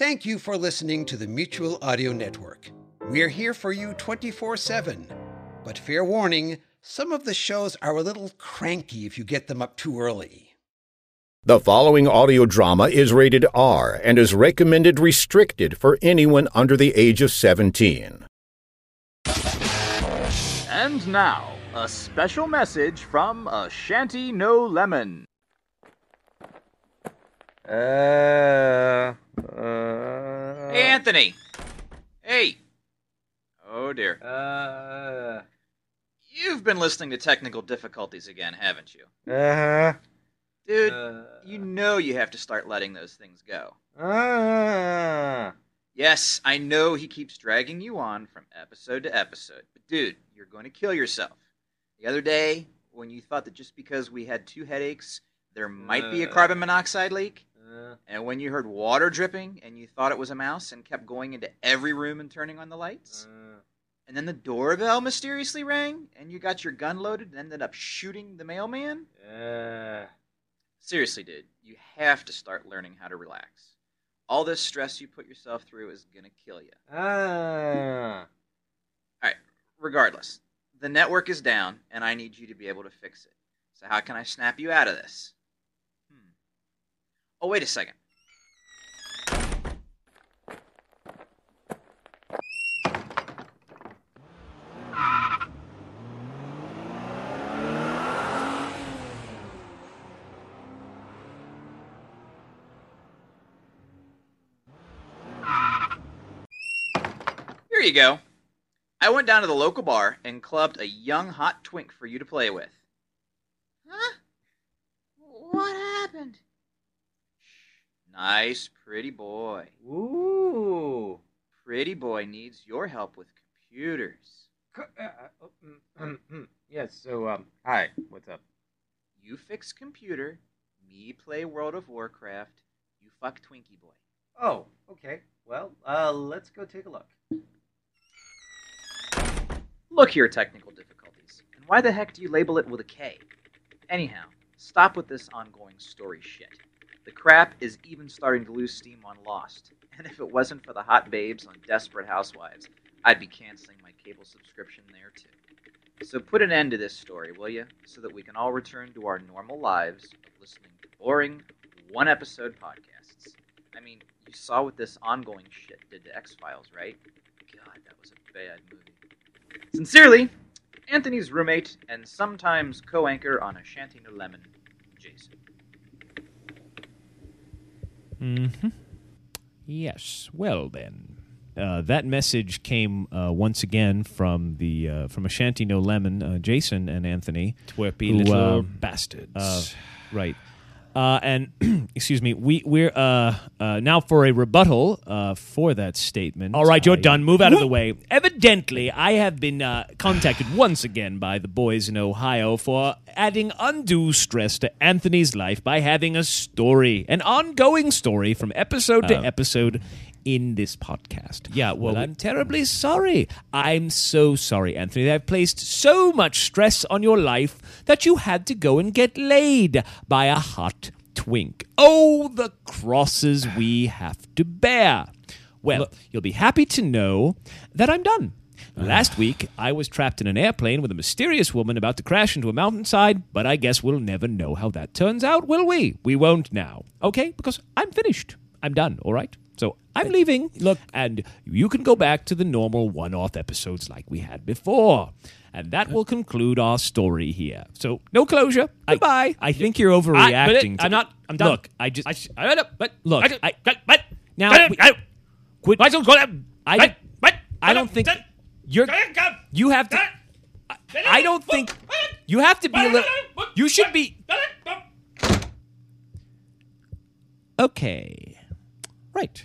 Thank you for listening to the Mutual Audio Network. We're here for you 24 7. But fair warning, some of the shows are a little cranky if you get them up too early. The following audio drama is rated R and is recommended restricted for anyone under the age of 17. And now, a special message from Ashanti No Lemon. Uh, uh, Hey, Anthony! Hey! Oh dear. Uh, You've been listening to technical difficulties again, haven't you? Uh huh. Dude, uh, you know you have to start letting those things go. uh, Yes, I know he keeps dragging you on from episode to episode, but dude, you're going to kill yourself. The other day, when you thought that just because we had two headaches, there might be a Uh. carbon monoxide leak, uh, and when you heard water dripping and you thought it was a mouse and kept going into every room and turning on the lights, uh, and then the doorbell mysteriously rang and you got your gun loaded and ended up shooting the mailman? Seriously, dude, you have to start learning how to relax. All this stress you put yourself through is going to kill you. uh. regardless, the network is down, and I need you to be able to fix it. So how can I snap you out of this? Oh, wait a second. Here you go. I went down to the local bar and clubbed a young hot twink for you to play with. Huh? What happened? Nice, pretty boy. Ooh. Pretty boy needs your help with computers. Co- uh, uh, oh, mm, mm, mm. Yes, so, um, hi, what's up? You fix computer, me play World of Warcraft, you fuck Twinkie boy. Oh, okay. Well, uh, let's go take a look. Look here, technical difficulties. And why the heck do you label it with a K? Anyhow, stop with this ongoing story shit. The crap is even starting to lose steam on Lost. And if it wasn't for the hot babes on Desperate Housewives, I'd be canceling my cable subscription there too. So put an end to this story, will you? So that we can all return to our normal lives of listening to boring, one episode podcasts. I mean, you saw what this ongoing shit did to X Files, right? God, that was a bad movie. Sincerely, Anthony's roommate and sometimes co anchor on Ashanti No Lemon, Jason. Hmm Yes. Well then, uh, that message came uh, once again from the uh, from Ashanti No Lemon, uh, Jason and Anthony, Twerpy who, little uh, bastards. uh, right. Uh, and excuse me, we we're uh, uh, now for a rebuttal uh, for that statement. All right, you're I- done. Move out of the way. Evidently, I have been uh, contacted once again by the boys in Ohio for adding undue stress to Anthony's life by having a story, an ongoing story from episode to Uh, episode in this podcast. Yeah, well, we- I'm terribly sorry. I'm so sorry, Anthony. I've placed so much stress on your life that you had to go and get laid by a hot twink. Oh, the crosses we have to bear. Well, you'll be happy to know that I'm done. Ah. Last week, I was trapped in an airplane with a mysterious woman about to crash into a mountainside, but I guess we'll never know how that turns out, will we? We won't now. Okay? Because I'm finished. I'm done, all right? I'm leaving. Look, and you can go back to the normal one off episodes like we had before. And that will conclude our story here. So, no closure. Goodbye. I think you're I, overreacting. Ah, but to- I'm not. I'm done. Look, I just I, I, I, but Look, I, I- but, but now I, we- I, quit. I don't. I- But- but- I don't think you're. You have to. I don't think you have to be a little. You should be. Okay. Right.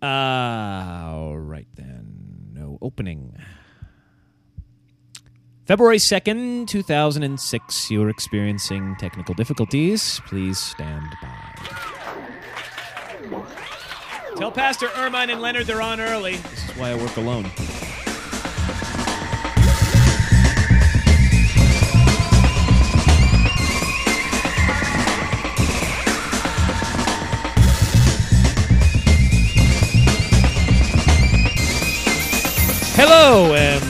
All right then. No opening. February 2nd, 2006. You're experiencing technical difficulties. Please stand by. Tell Pastor Ermine and Leonard they're on early. This is why I work alone. Hello and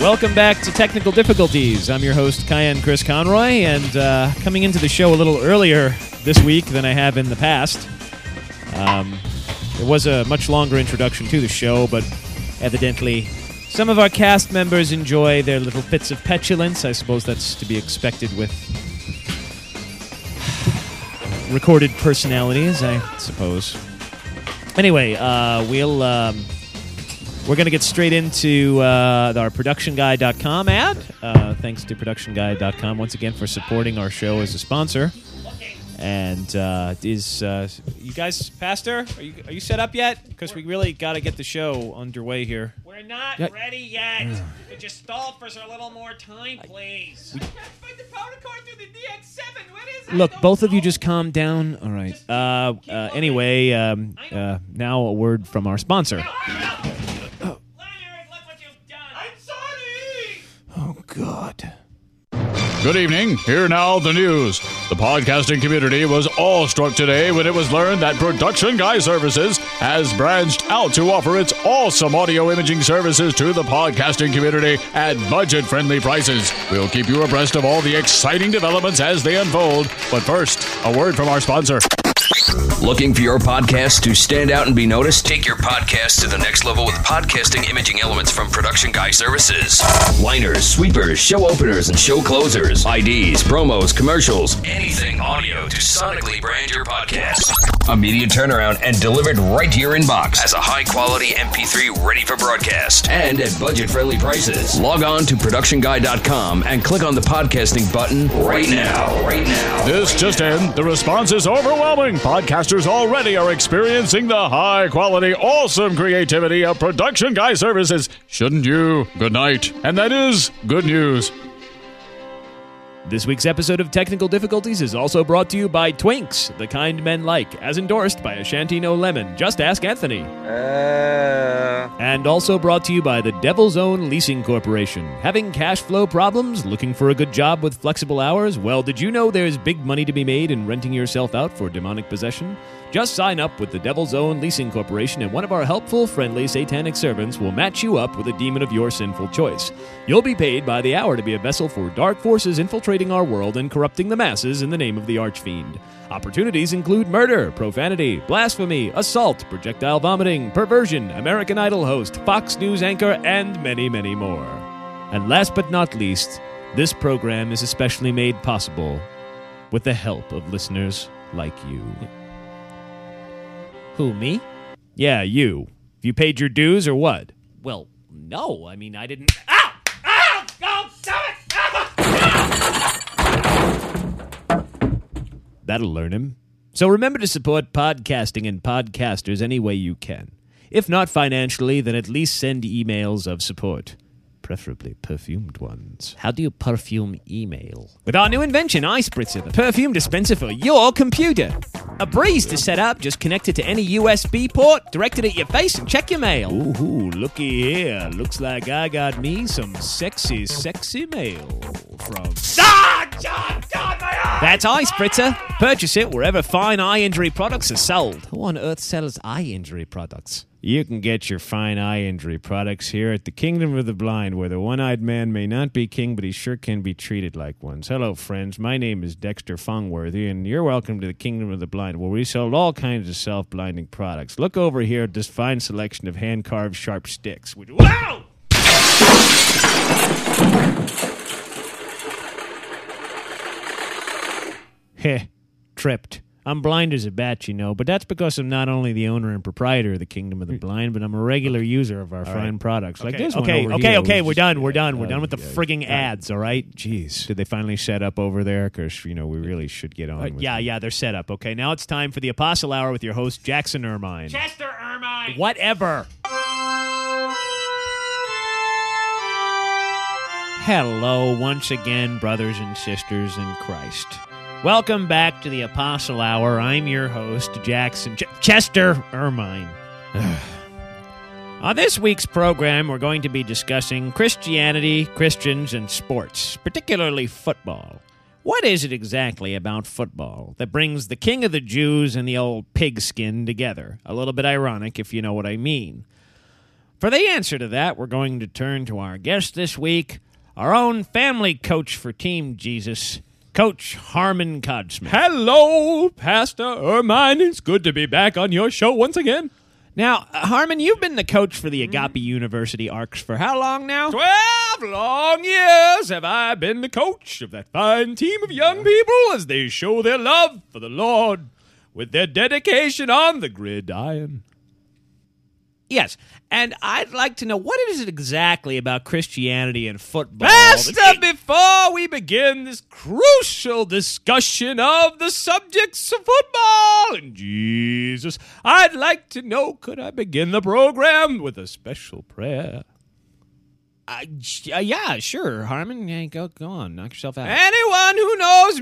welcome back to Technical Difficulties. I'm your host, Cayenne Chris Conroy, and uh, coming into the show a little earlier this week than I have in the past. Um, it was a much longer introduction to the show, but evidently some of our cast members enjoy their little fits of petulance. I suppose that's to be expected with recorded personalities, I suppose. Anyway, uh, we'll. Um, we're going to get straight into uh, our productionguy.com ad. Uh, thanks to productionguy.com once again for supporting our show as a sponsor. And uh, is uh, you guys, Pastor, are you, are you set up yet? Because we really got to get the show underway here. We're not Yeah. ready yet. Could you stall for us a little more time, please? I can't find the power cord through the DX7. What is it? Look, don't both of you just calm down. All right. Uh, uh, anyway, um, uh, now a word from our sponsor. God. Good evening. Here now the news. The podcasting community was awestruck today when it was learned that Production Guy Services has branched out to offer its awesome audio imaging services to the podcasting community at budget friendly prices. We'll keep you abreast of all the exciting developments as they unfold. But first, a word from our sponsor. Looking for your podcast to stand out and be noticed? Take your podcast to the next level with podcasting imaging elements from Production Guy Services. Liners, sweepers, show openers, and show closers. IDs, promos, commercials, anything audio to sonically brand your podcast. Immediate turnaround and delivered right to your inbox as a high quality MP3 ready for broadcast and at budget friendly prices. Log on to productionguy.com and click on the podcasting button right now. Right now. This just in, the response is overwhelming. Podcasters already are experiencing the high quality, awesome creativity of Production Guy Services. Shouldn't you? Good night. And that is good news. This week's episode of Technical Difficulties is also brought to you by Twinks, the kind men like, as endorsed by Ashanti No Lemon. Just ask Anthony. Uh, And also brought to you by the Devil's Own Leasing Corporation. Having cash flow problems? Looking for a good job with flexible hours? Well, did you know there's big money to be made in renting yourself out for demonic possession? Just sign up with the Devil's Own Leasing Corporation, and one of our helpful, friendly satanic servants will match you up with a demon of your sinful choice. You'll be paid by the hour to be a vessel for dark forces infiltrating our world and corrupting the masses in the name of the Archfiend. Opportunities include murder, profanity, blasphemy, assault, projectile vomiting, perversion, American Idol host, Fox News anchor, and many, many more. And last but not least, this program is especially made possible with the help of listeners like you. Who, me? Yeah, you. You paid your dues or what? Well, no. I mean, I didn't. Ow! Ow! Oh, stop it! Ah! That'll learn him. So remember to support podcasting and podcasters any way you can. If not financially, then at least send emails of support. Preferably perfumed ones. How do you perfume email? With our new invention, iSpritzer, the perfume dispenser for your computer. A breeze to set up, just connect it to any USB port, direct it at your face, and check your mail. Ooh, looky here. Looks like I got me some sexy, sexy mail from. Ah! John! My eye! That's iSpritzer. Purchase it wherever fine eye injury products are sold. Who on earth sells eye injury products? You can get your fine eye injury products here at the Kingdom of the Blind, where the one eyed man may not be king, but he sure can be treated like one. Hello, friends. My name is Dexter Fongworthy, and you're welcome to the Kingdom of the Blind, where we sell all kinds of self blinding products. Look over here at this fine selection of hand carved sharp sticks. Which, wow! Heh, tripped. I'm blind as a bat, you know, but that's because I'm not only the owner and proprietor of the Kingdom of the Blind, but I'm a regular user of our fine products. Like Okay, this okay, one over okay, here, okay, we're is- done, we're done, we're done with the yeah, frigging yeah. ads, all right? Jeez. Did they finally set up over there? Because, you know, we really should get on Uh, with yeah, it. yeah, they're set up. Okay, now it's time for the Apostle Hour with your host, Jackson Ermine. Chester Ermine! Whatever. Hello, once again, brothers and sisters in Christ. Welcome back to the Apostle Hour. I'm your host, Jackson Ch- Chester Ermine. On this week's program, we're going to be discussing Christianity, Christians, and sports, particularly football. What is it exactly about football that brings the king of the Jews and the old pigskin together? A little bit ironic, if you know what I mean. For the answer to that, we're going to turn to our guest this week, our own family coach for Team Jesus, Coach Harmon Codsmith. Hello, Pastor Ermine. It's good to be back on your show once again. Now, uh, Harmon, you've been the coach for the Agape University Arcs for how long now? Twelve long years have I been the coach of that fine team of young people as they show their love for the Lord with their dedication on the gridiron. Yes, and I'd like to know what is it exactly about Christianity and football? That- before we begin this crucial discussion of the subjects of football and Jesus, I'd like to know could I begin the program with a special prayer? Uh, yeah, sure, Harmon. Yeah, go, go on, knock yourself out. Anyone who knows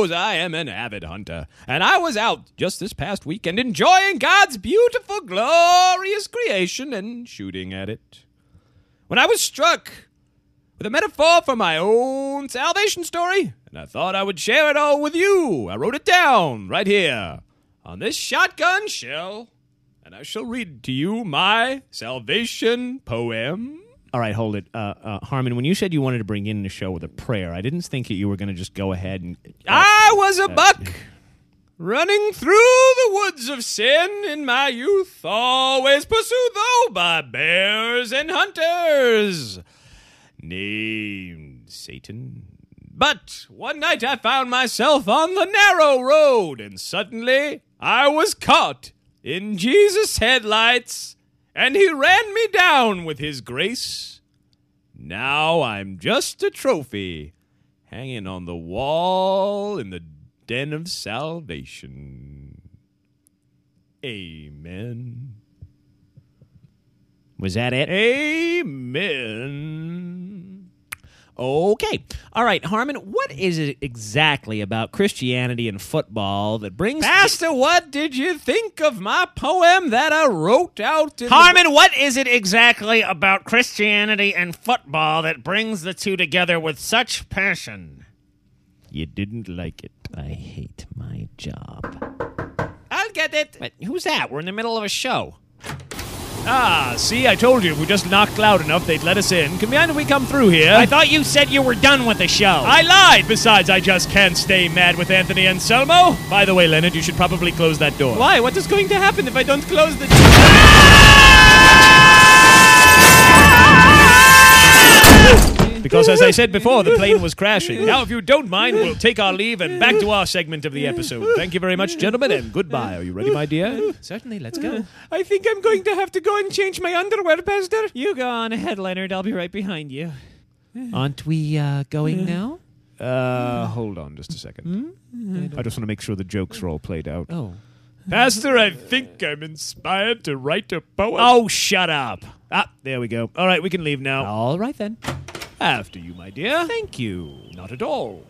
knows I am an avid hunter, and I was out just this past weekend enjoying God's beautiful, glorious creation and shooting at it. When I was struck with a metaphor for my own salvation story, and I thought I would share it all with you. I wrote it down right here on this shotgun shell, and I shall read to you my salvation poem. All right, hold it, uh, uh, Harmon. When you said you wanted to bring in the show with a prayer, I didn't think that you were going to just go ahead and. I was a buck running through the woods of sin in my youth, always pursued though by bears and hunters named Satan. But one night I found myself on the narrow road, and suddenly I was caught in Jesus' headlights, and he ran me down with his grace. Now I'm just a trophy hanging on the wall in the den of salvation. Amen. Was that it? Amen. Okay. All right, Harmon, what is it exactly about Christianity and football that brings. Pastor, what did you think of my poem that I wrote out in the- Harmon, what is it exactly about Christianity and football that brings the two together with such passion? You didn't like it. I hate my job. I'll get it. But who's that? We're in the middle of a show. Ah, see, I told you if we just knocked loud enough, they'd let us in. Command we come through here. I thought you said you were done with the show. I lied. Besides, I just can't stay mad with Anthony Anselmo. By the way, Leonard, you should probably close that door. Why? What is going to happen if I don't close the Because, as I said before, the plane was crashing. Now, if you don't mind, we'll take our leave and back to our segment of the episode. Thank you very much, gentlemen, and goodbye. Are you ready, my dear? Certainly, let's go. I think I'm going to have to go and change my underwear, Pastor. You go on ahead, Leonard. I'll be right behind you. Aren't we uh, going now? Uh, hold on just a second. I just want to make sure the jokes are all played out. Oh. Pastor, I think I'm inspired to write a poem. Oh, shut up. Ah, there we go. All right, we can leave now. All right, then. After you, my dear. Thank you. Not at all.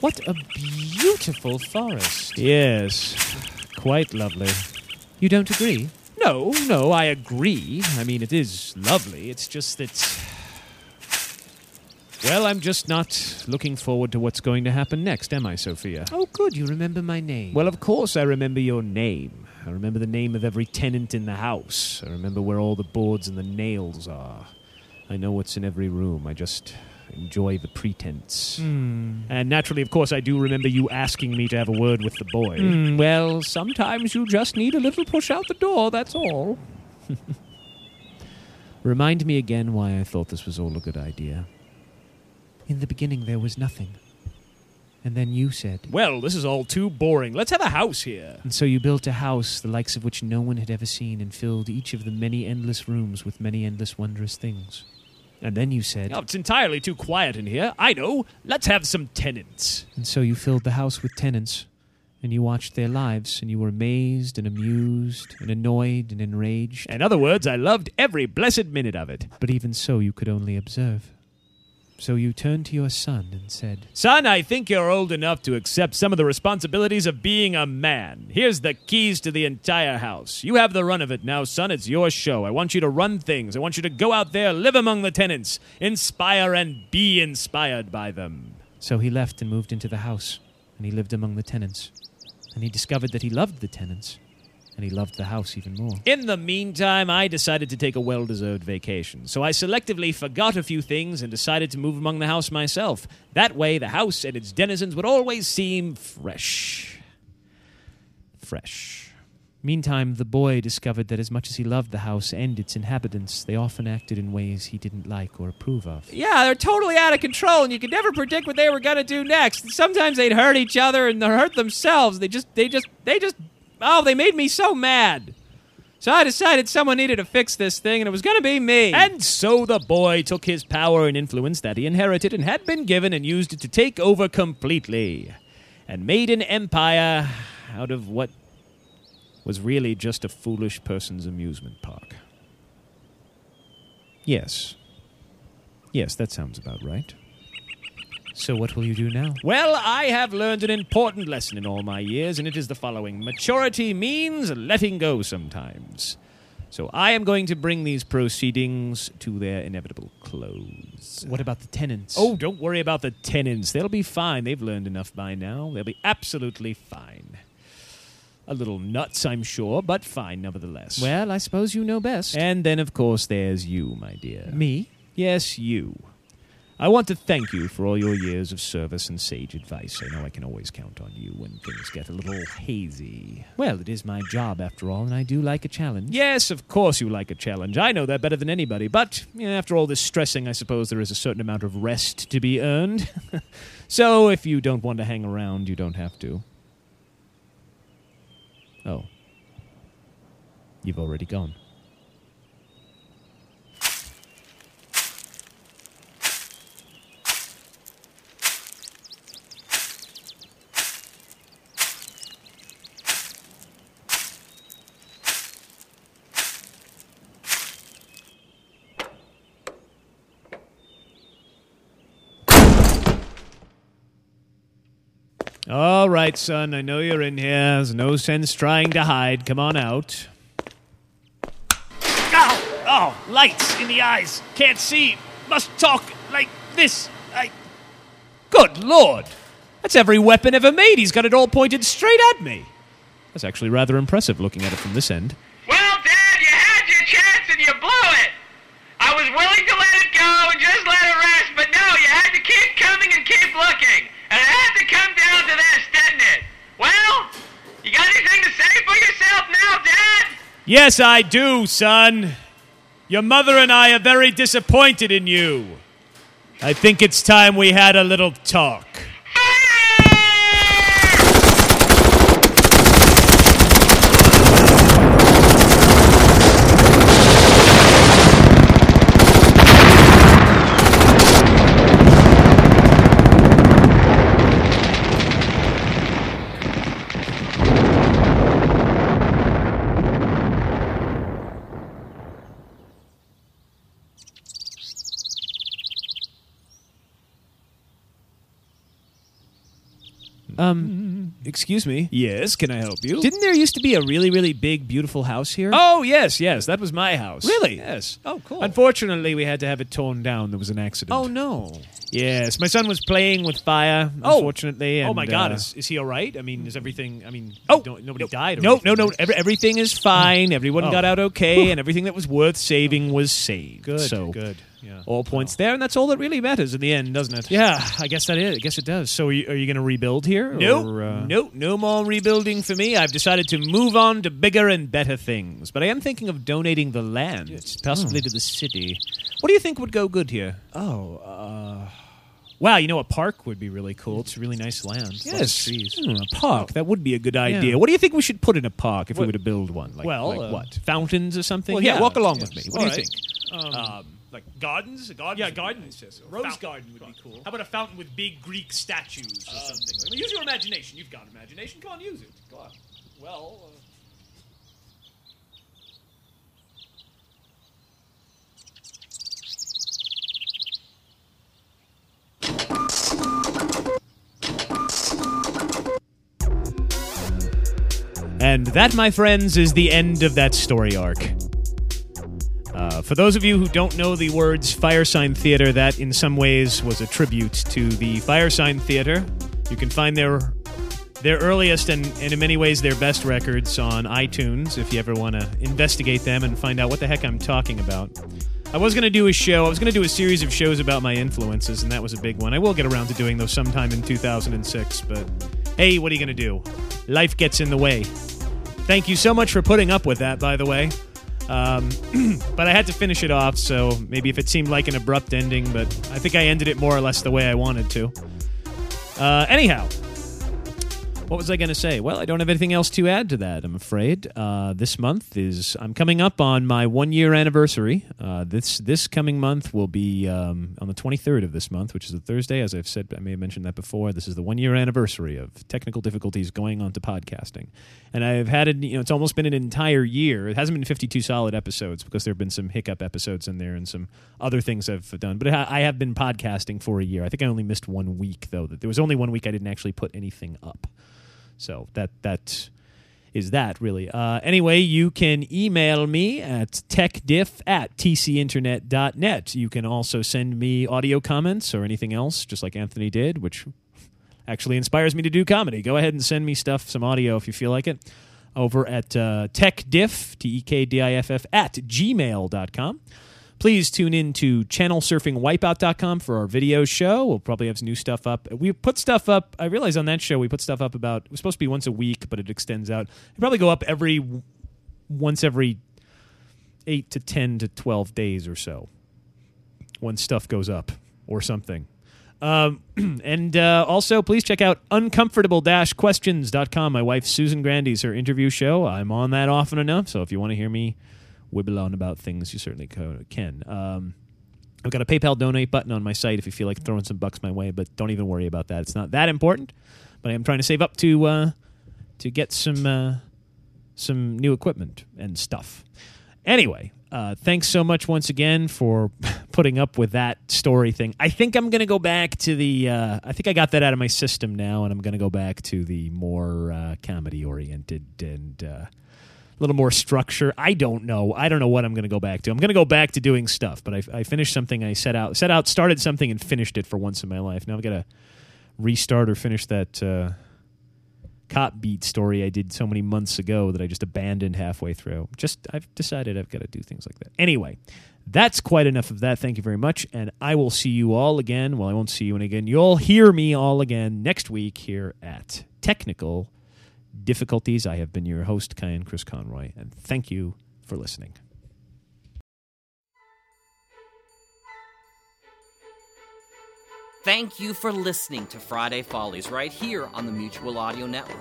What a beautiful forest. Yes, quite lovely. You don't agree? No, no, I agree. I mean, it is lovely. It's just that. Well, I'm just not looking forward to what's going to happen next, am I, Sophia? Oh, good. You remember my name. Well, of course, I remember your name. I remember the name of every tenant in the house. I remember where all the boards and the nails are. I know what's in every room. I just enjoy the pretense. Hmm. And naturally, of course, I do remember you asking me to have a word with the boy. Hmm, well, sometimes you just need a little push out the door, that's all. Remind me again why I thought this was all a good idea. In the beginning, there was nothing. And then you said. Well, this is all too boring. Let's have a house here. And so you built a house the likes of which no one had ever seen and filled each of the many endless rooms with many endless wondrous things. And then you said. Oh, it's entirely too quiet in here. I know. Let's have some tenants. And so you filled the house with tenants. and you watched their lives, and you were amazed and amused and annoyed and enraged. In other words, I loved every blessed minute of it. But even so, you could only observe. So you turned to your son and said, Son, I think you're old enough to accept some of the responsibilities of being a man. Here's the keys to the entire house. You have the run of it now, son. It's your show. I want you to run things. I want you to go out there, live among the tenants, inspire and be inspired by them. So he left and moved into the house, and he lived among the tenants. And he discovered that he loved the tenants, and he loved the house even more. In the meantime, I decided to take a well deserved vacation. So I selectively forgot a few things and decided to move among the house myself. That way, the house and its denizens would always seem fresh. Fresh. Meantime, the boy discovered that as much as he loved the house and its inhabitants, they often acted in ways he didn't like or approve of. Yeah, they're totally out of control, and you could never predict what they were going to do next. Sometimes they'd hurt each other and hurt themselves. They just, they just, they just, oh, they made me so mad. So I decided someone needed to fix this thing, and it was going to be me. And so the boy took his power and influence that he inherited and had been given and used it to take over completely. And made an empire out of what was really just a foolish person's amusement park. Yes. Yes, that sounds about right. So, what will you do now? Well, I have learned an important lesson in all my years, and it is the following Maturity means letting go sometimes. So, I am going to bring these proceedings to their inevitable close. What about the tenants? Oh, don't worry about the tenants. They'll be fine. They've learned enough by now. They'll be absolutely fine. A little nuts, I'm sure, but fine nevertheless. Well, I suppose you know best. And then, of course, there's you, my dear. Me? Yes, you. I want to thank you for all your years of service and sage advice. I know I can always count on you when things get a little hazy. Well, it is my job, after all, and I do like a challenge. Yes, of course you like a challenge. I know that better than anybody. But you know, after all this stressing, I suppose there is a certain amount of rest to be earned. so if you don't want to hang around, you don't have to. Oh. You've already gone. All right, son. I know you're in here. There's no sense trying to hide. Come on out. Ow! Oh, lights in the eyes. Can't see. Must talk like this. I. Good lord! That's every weapon ever made. He's got it all pointed straight at me. That's actually rather impressive looking at it from this end. Well, Dad, you had your chance and you blew it. I was willing to let it go and just let it rest, but no, you had to keep coming and keep looking. Yes, I do, son. Your mother and I are very disappointed in you. I think it's time we had a little talk. Um, excuse me. Yes, can I help you? Didn't there used to be a really, really big, beautiful house here? Oh, yes, yes. That was my house. Really? Yes. Oh, cool. Unfortunately, we had to have it torn down. There was an accident. Oh, no. Yes, my son was playing with fire, Oh. unfortunately. oh and, my God! uh, is, is he all right? I mean, is everything? I mean, Oh, don't, nobody died. Or no, anything, no, no. right? Every, everything is fine. Everyone Oh. got out okay, and everything that was worth saving was saved. Good, So good. Yeah. all points there, and that's all that really matters in the end, doesn't it? Yeah, I guess that is. I guess it does. So, are you, are you going to rebuild here? No, or, uh, no, no more rebuilding for me. I've decided to move on to bigger and better things. But I am thinking of donating the land, possibly to the city. What do you think would go good here? Oh, uh, wow! You know, a park would be really cool. It's really nice land. Yes, trees. Hmm, a park. That would be a good idea. Yeah. What do you think we should put in a park if we were to build one? Like, well, like uh, what? Fountains or something? well, yeah, yeah, walk along yes. with me. What do you right. think? Um, Like gardens? A garden Yeah, would be gardens. nice, yes. Rose Fountain. garden would be cool. How about a fountain with big Greek statues or something? I mean, use your imagination. You've got imagination. Go on, use it. Go on. Well. Uh, And that, my friends, is the end of that story arc. Uh, for those of you who don't know the words Firesign Theater, that in some ways was a tribute to the Firesign Theater. You can find their their earliest and, and in many ways their best records on iTunes if you ever want to investigate them and find out what the heck I'm talking about. I was going to do a show, I was going to do a series of shows about my influences, and that was a big one. I will get around to doing those sometime in 2006, but hey, what are you going to do? Life gets in the way. Thank you so much for putting up with that, by the way. Um, but I had to finish it off, so maybe if it seemed like an abrupt ending, but I think I ended it more or less the way I wanted to. Uh, anyhow, what was I going to say? Well, I don't have anything else to add to that, I'm afraid. Uh, this month is, I'm coming up on my one year anniversary. Uh, this this coming month will be um, on the 23rd of this month, which is a Thursday. As I've said, I may have mentioned that before. This is the one year anniversary of technical difficulties going on to podcasting. And I've had it, you know, it's almost been an entire year. It hasn't been 52 solid episodes because there have been some hiccup episodes in there and some other things I've done. But I have been podcasting for a year. I think I only missed one week, though. There was only one week I didn't actually put anything up. So that that is that really. Uh, anyway, you can email me at techdiff at tcinternet.net. You can also send me audio comments or anything else, just like Anthony did, which actually inspires me to do comedy. Go ahead and send me stuff, some audio if you feel like it, over at uh, techdiff, T E K D I F F, at gmail.com. Please tune in to channelsurfingwipeout.com for our video show. We'll probably have some new stuff up. We put stuff up. I realize on that show we put stuff up about. It was supposed to be once a week, but it extends out. We probably go up every once every eight to ten to twelve days or so when stuff goes up or something. Um, and uh, also, please check out uncomfortable-questions.com. My wife Susan Grandy's her interview show. I'm on that often enough, so if you want to hear me wibble on about things, you certainly can. Um, I've got a PayPal donate button on my site if you feel like throwing some bucks my way, but don't even worry about that. It's not that important. But I am trying to save up to uh, to get some uh, some new equipment and stuff. Anyway, uh, thanks so much once again for putting up with that story thing. I think I'm going to go back to the. Uh, I think I got that out of my system now, and I'm going to go back to the more uh, comedy oriented and uh, little more structure. I don't know. I don't know what I'm going to go back to. I'm going to go back to doing stuff, but I, I finished something I set out, set out, started something and finished it for once in my life. Now I've got to restart or finish that uh, cop beat story I did so many months ago that I just abandoned halfway through. Just I've decided I've got to do things like that. Anyway, that's quite enough of that. Thank you very much, and I will see you all again. Well, I won't see you again. You'll hear me all again next week here at Technical Difficulties. I have been your host, Kyan Chris Conroy, and thank you for listening. Thank you for listening to Friday Follies right here on the Mutual Audio Network.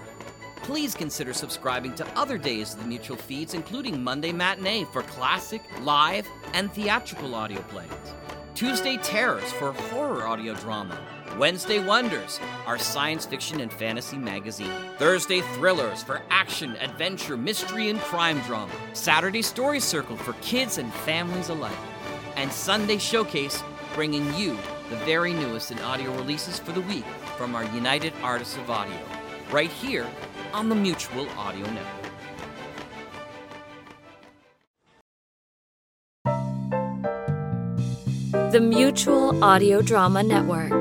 Please consider subscribing to other days of the Mutual feeds, including Monday Matinee for classic, live, and theatrical audio plays, Tuesday Terrors for horror audio drama, Wednesday Wonders, our science fiction and fantasy magazine, Thursday Thrillers for action, adventure, mystery, and crime drama, Saturday Story Circle for kids and families alike, and Sunday Showcase bringing you the very newest in audio releases for the week from our United Artists of Audio, right here on the Mutual Audio Network. The Mutual Audio Drama Network,